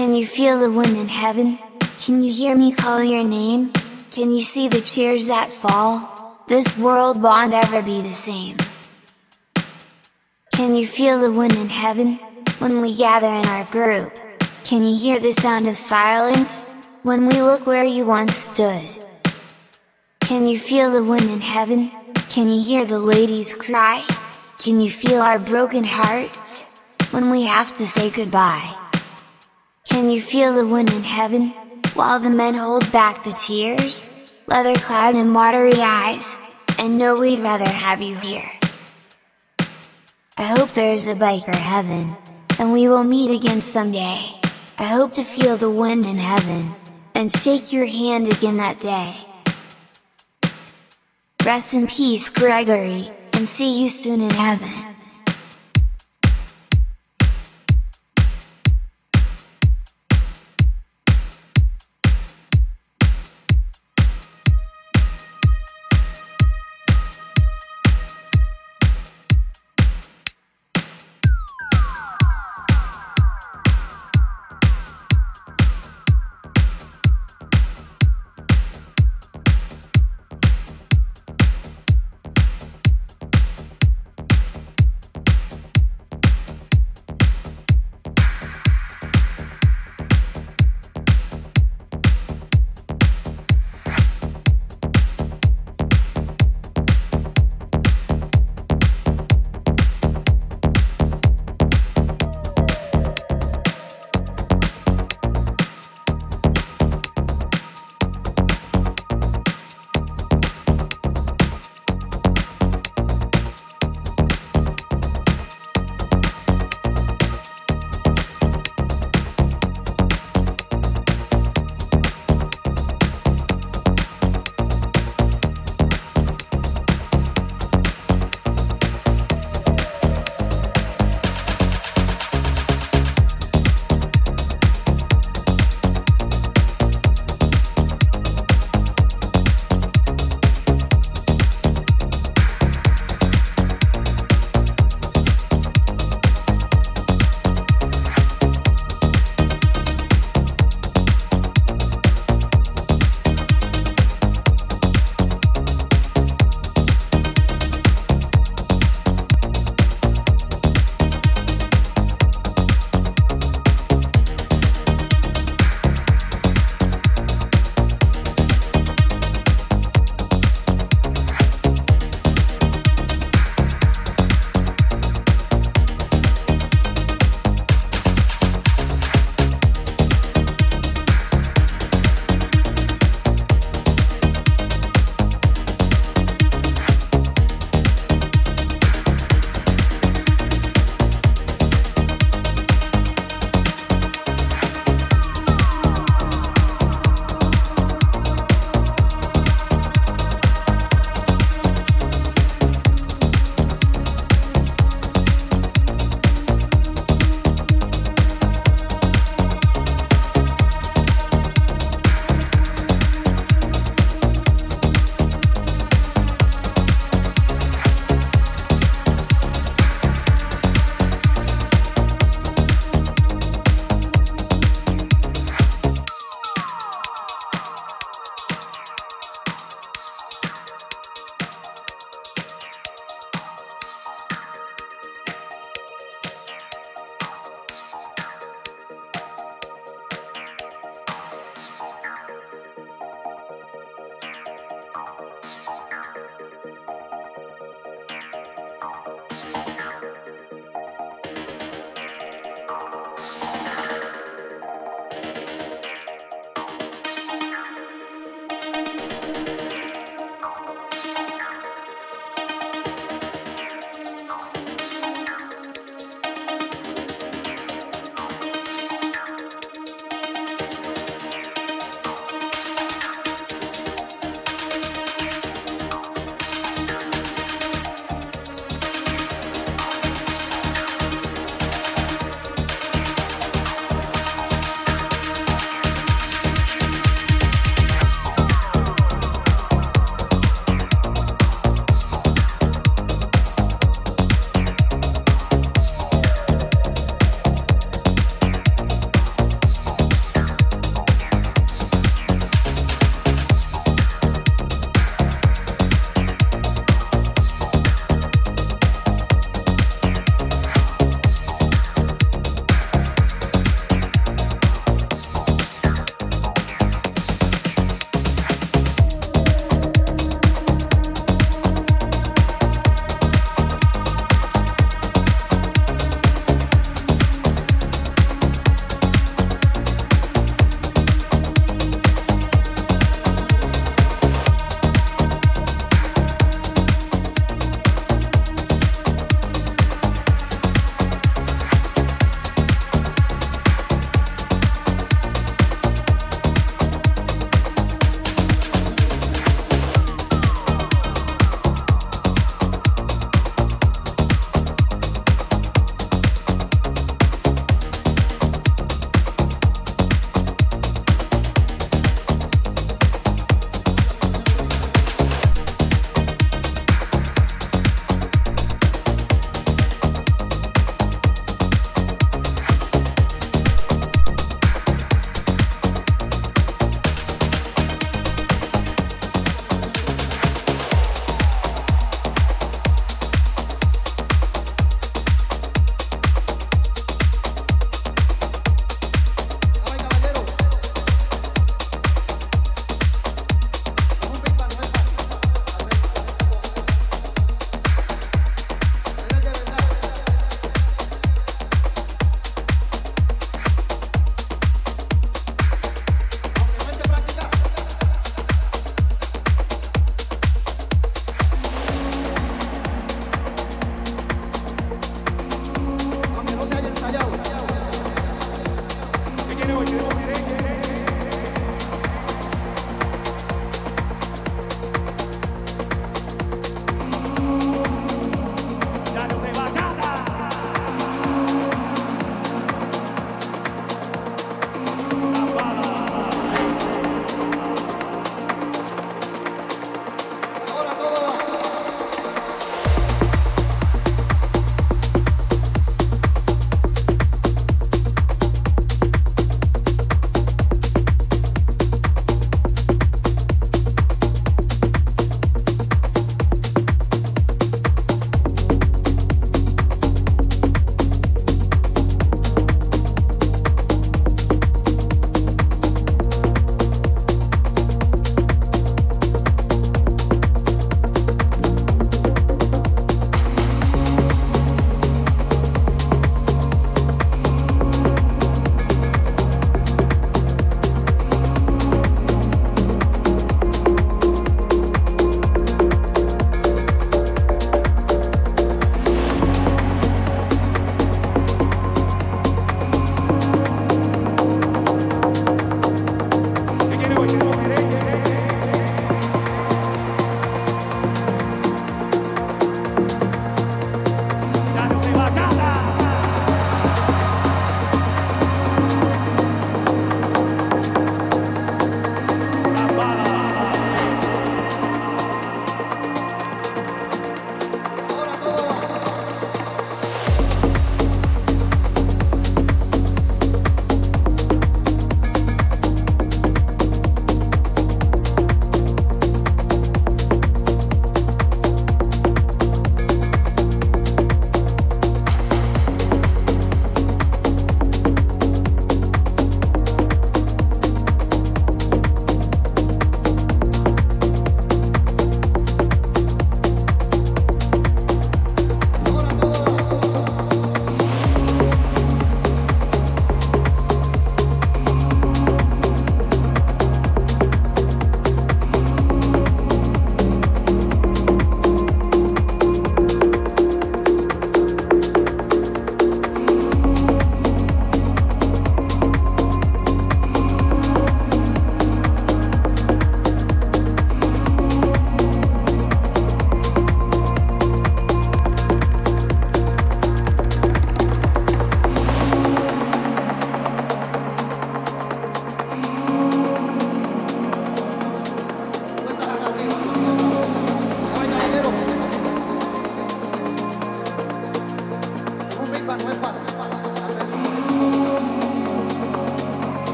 Can you feel the wind in heaven? Can you hear me call your name? Can you see the tears that fall? This world won't ever be the same. Can you feel the wind in heaven? When we gather in our group? Can you hear the sound of silence? When we look where you once stood? Can you feel the wind in heaven? Can you hear the ladies cry? Can you feel our broken hearts? When we have to say goodbye? Can you feel the wind in heaven? While the men hold back the tears? Leather clad and watery eyes, and know we'd rather have you here. I hope there's a biker heaven, and we will meet again someday. I hope to feel the wind in heaven, and shake your hand again that day. Rest in peace Gregory, and see you soon in heaven.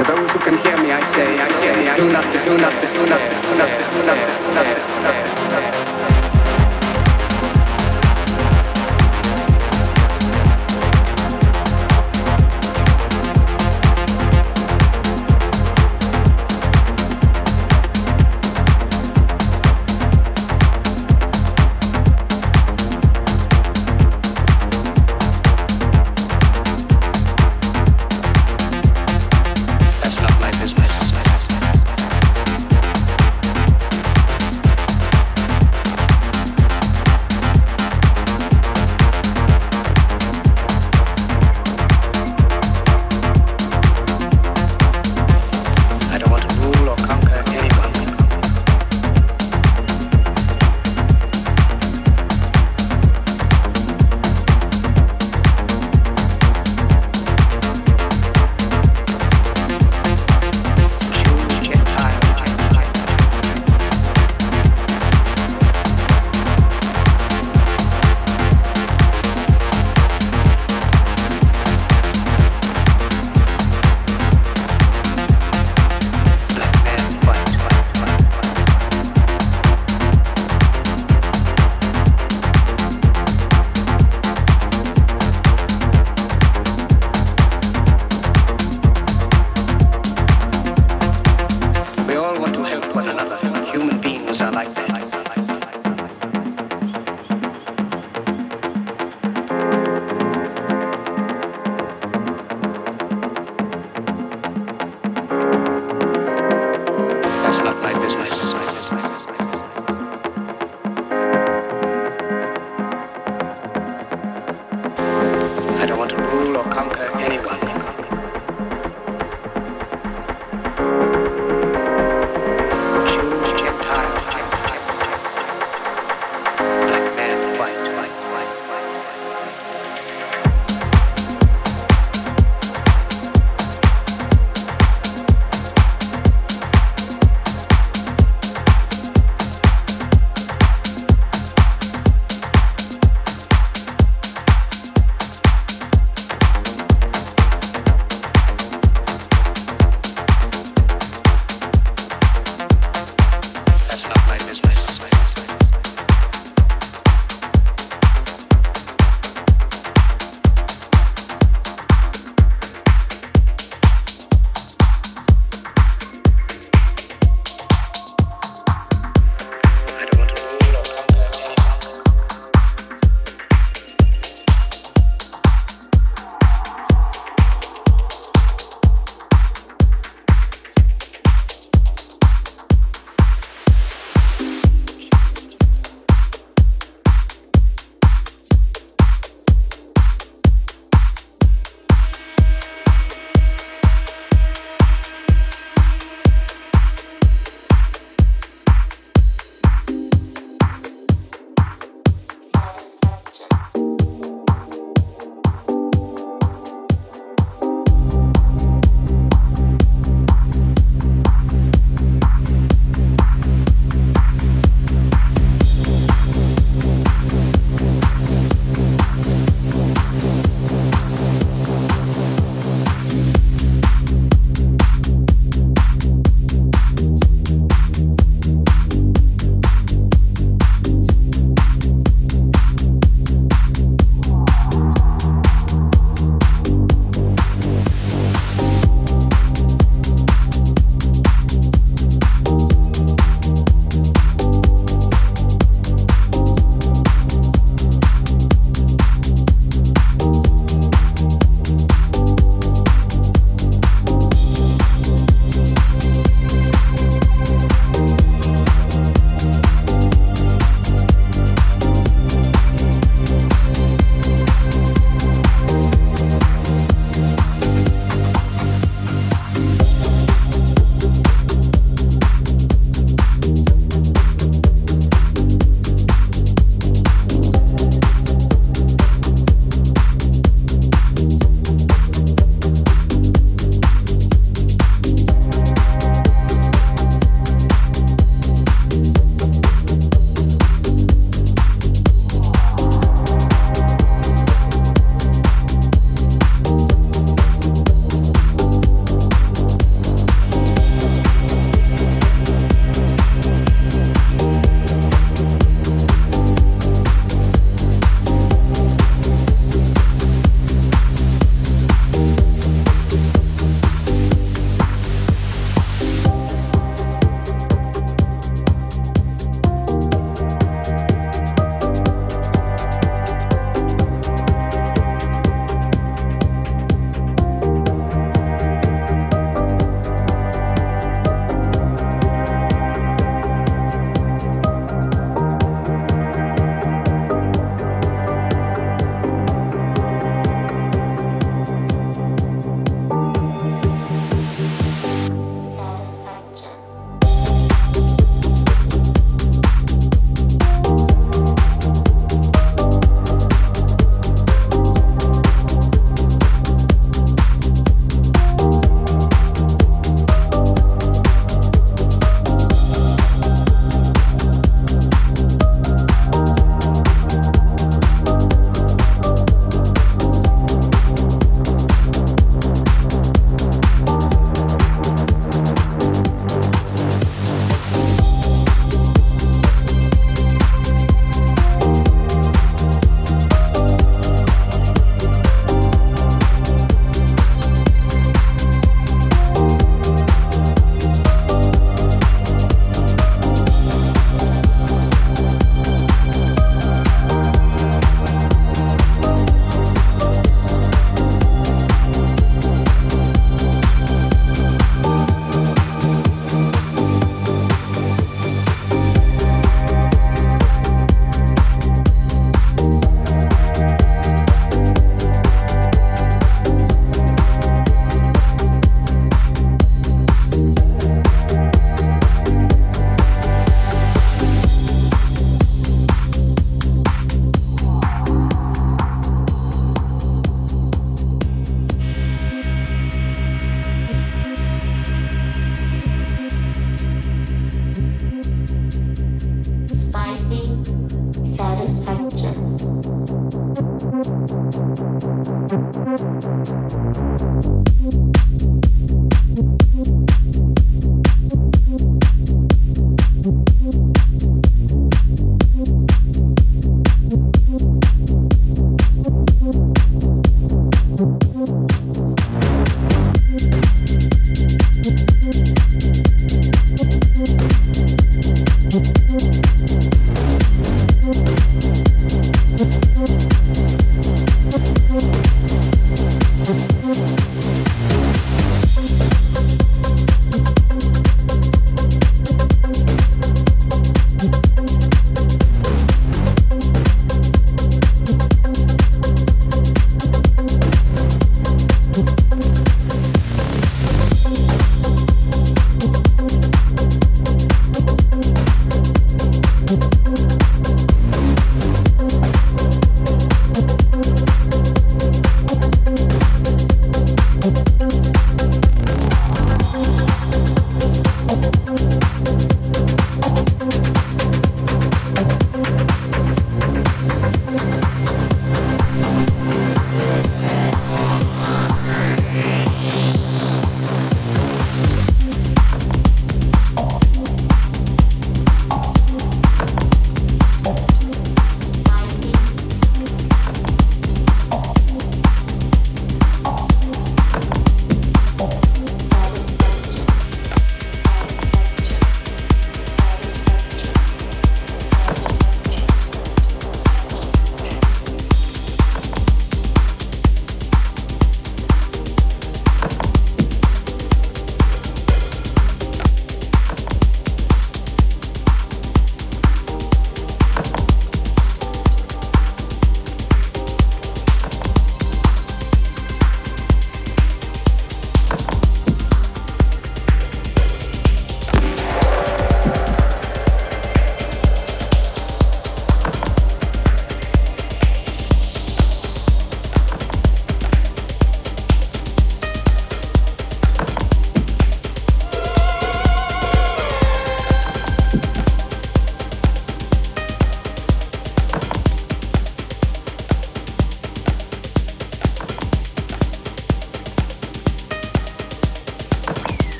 To those who can hear me, I say, I say, I do not, do not, do not, do not, do not, do not, do not, do not.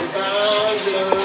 somebody.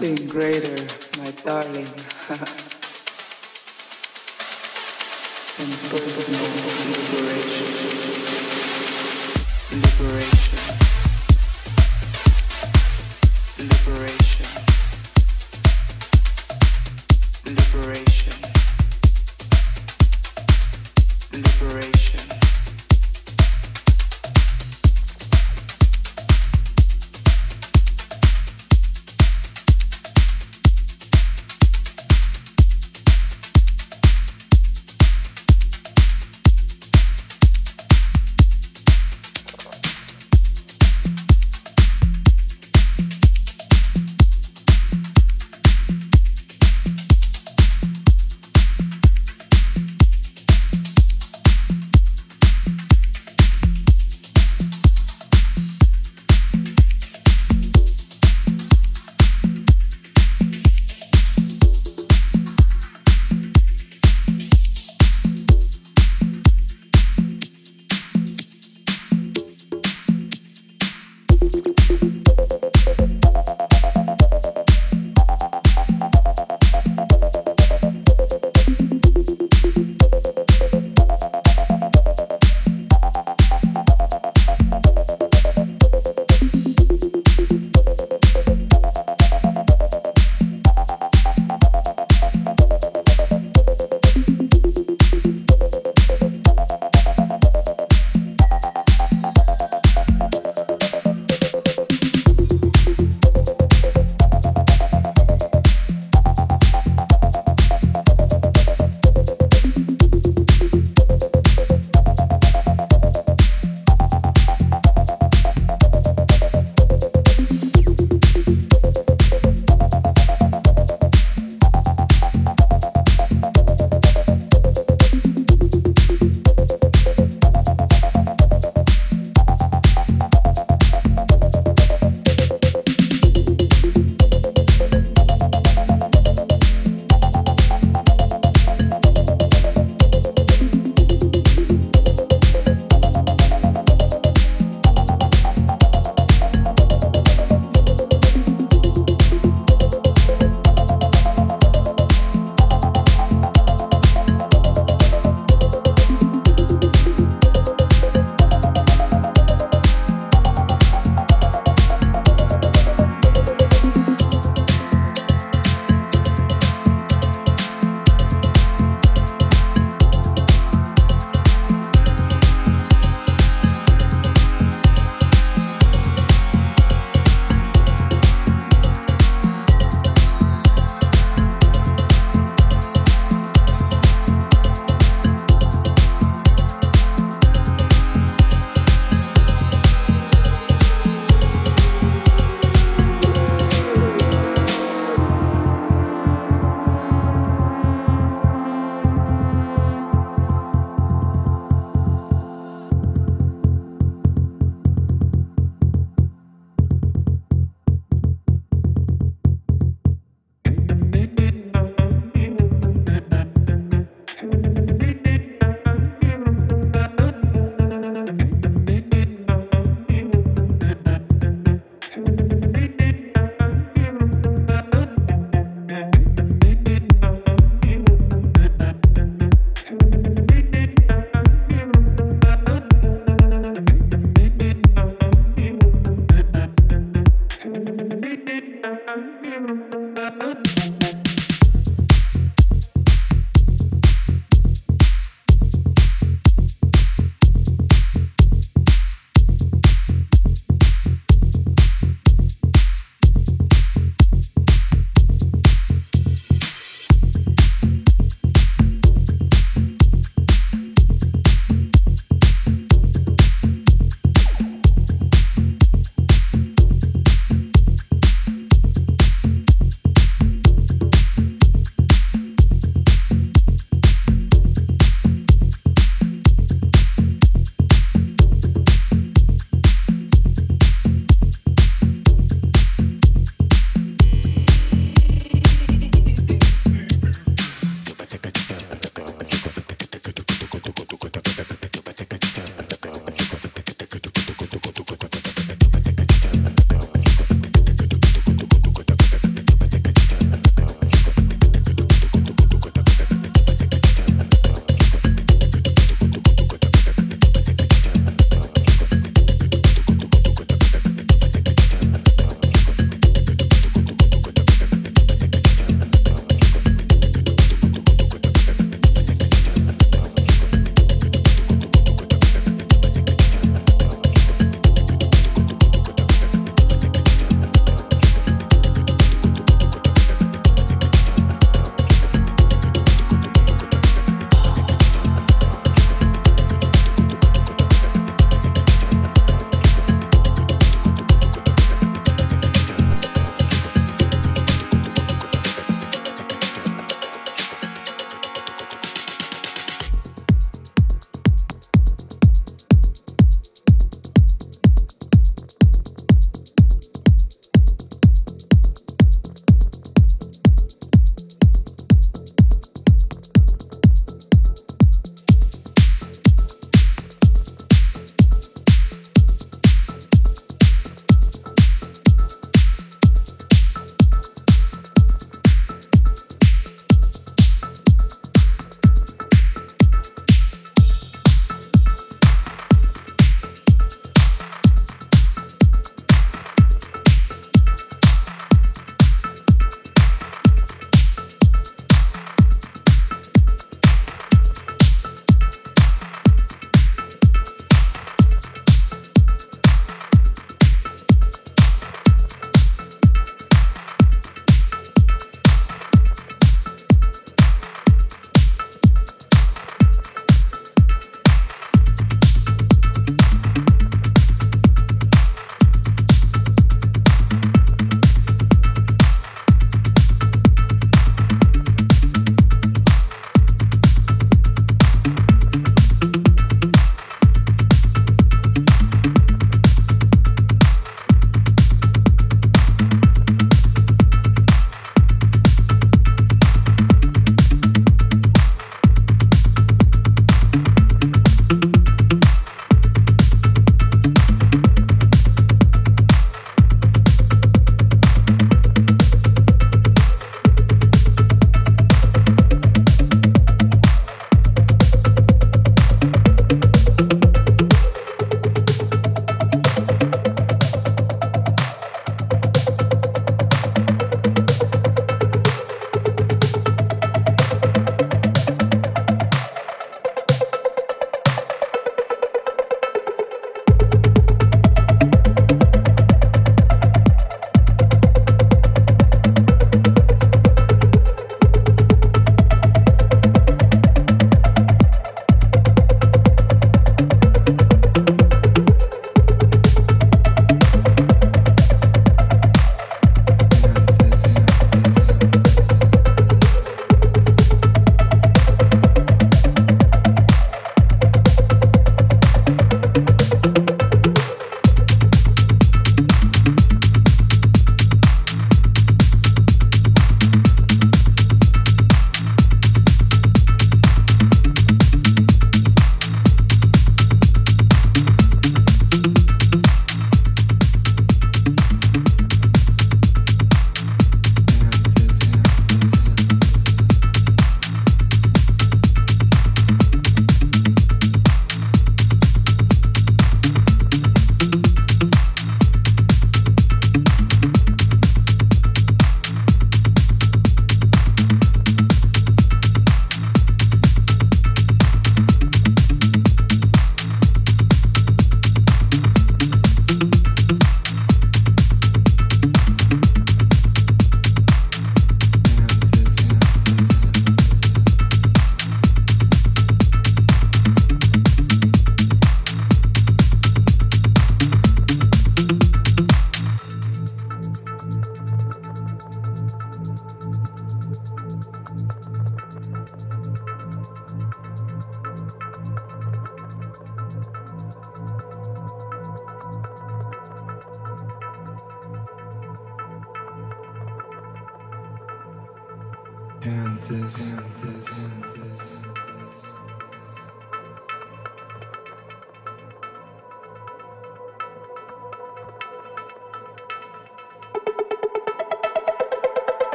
Nothing greater, my darling,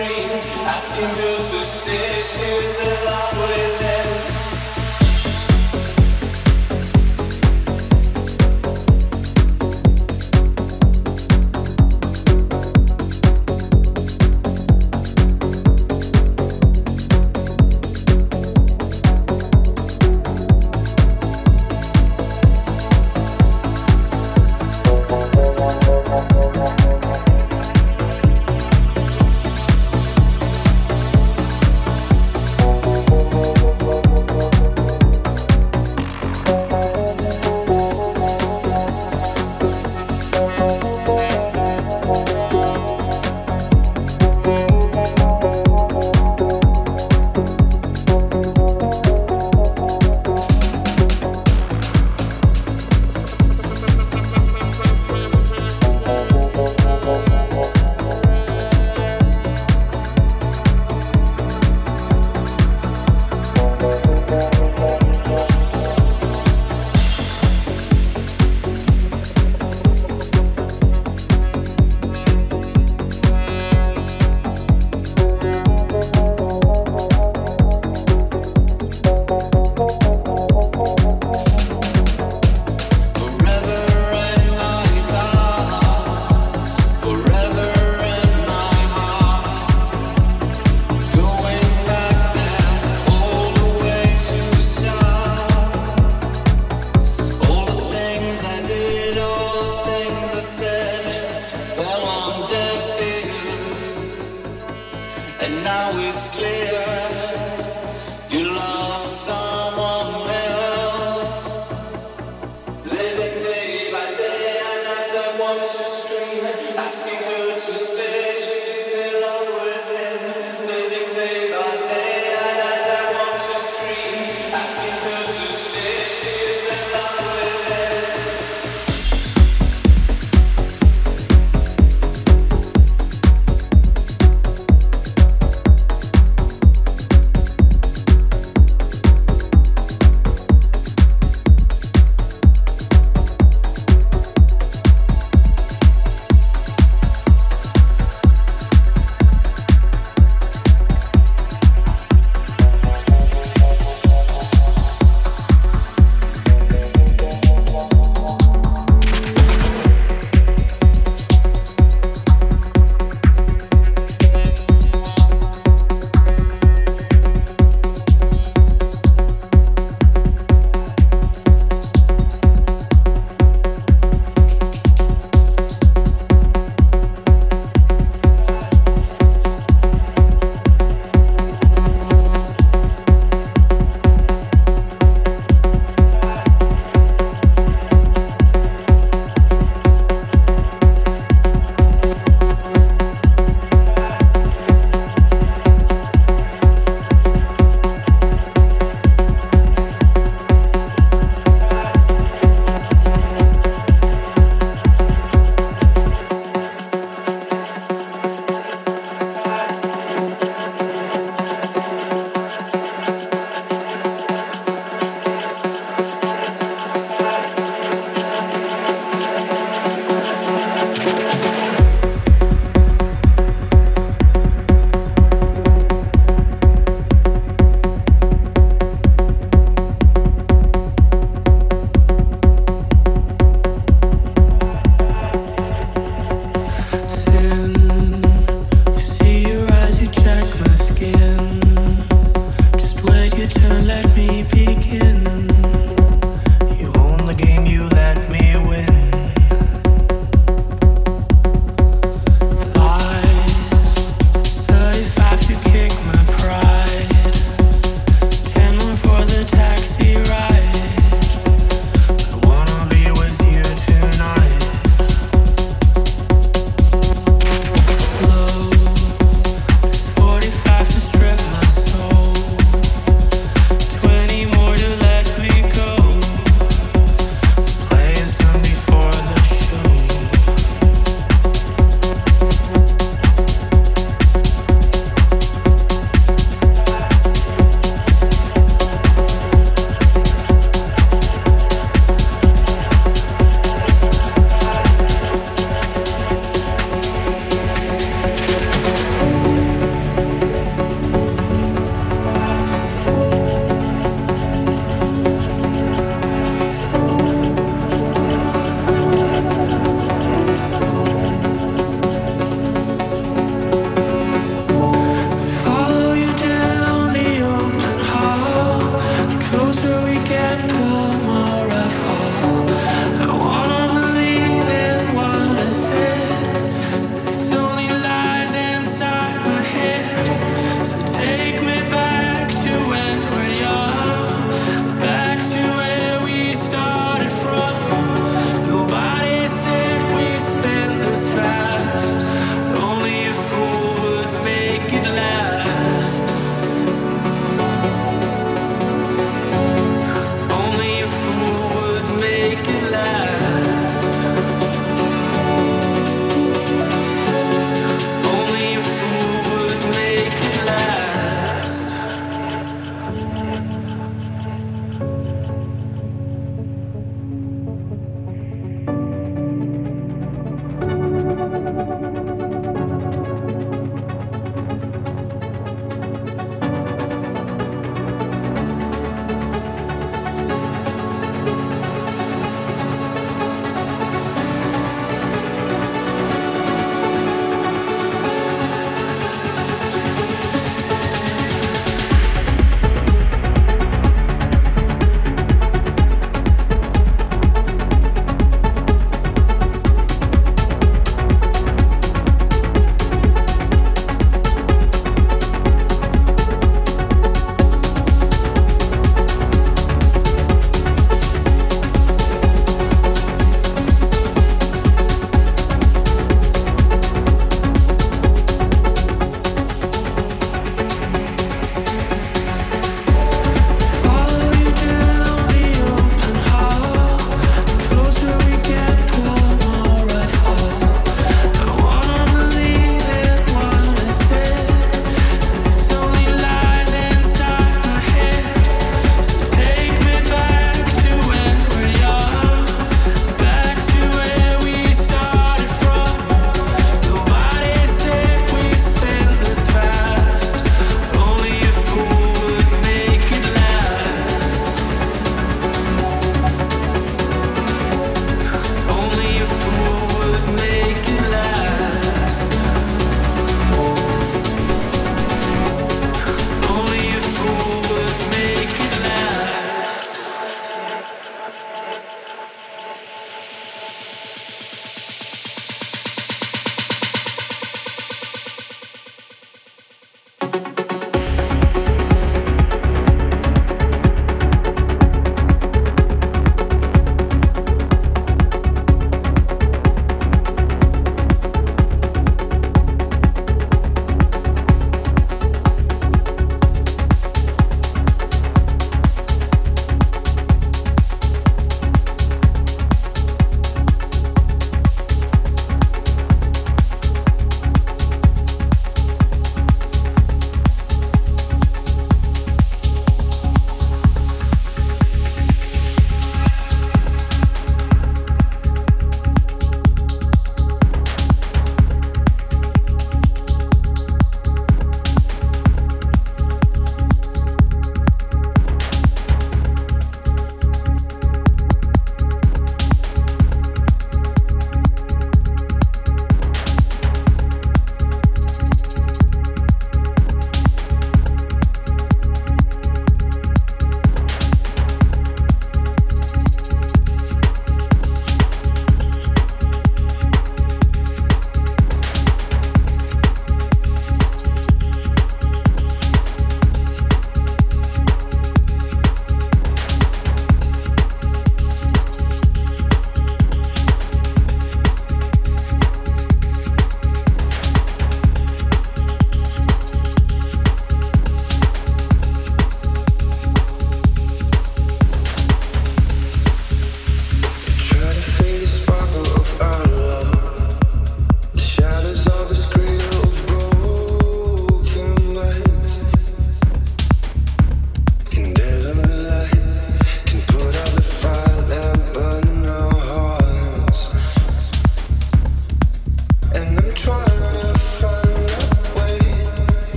night. I want to scream, asking her to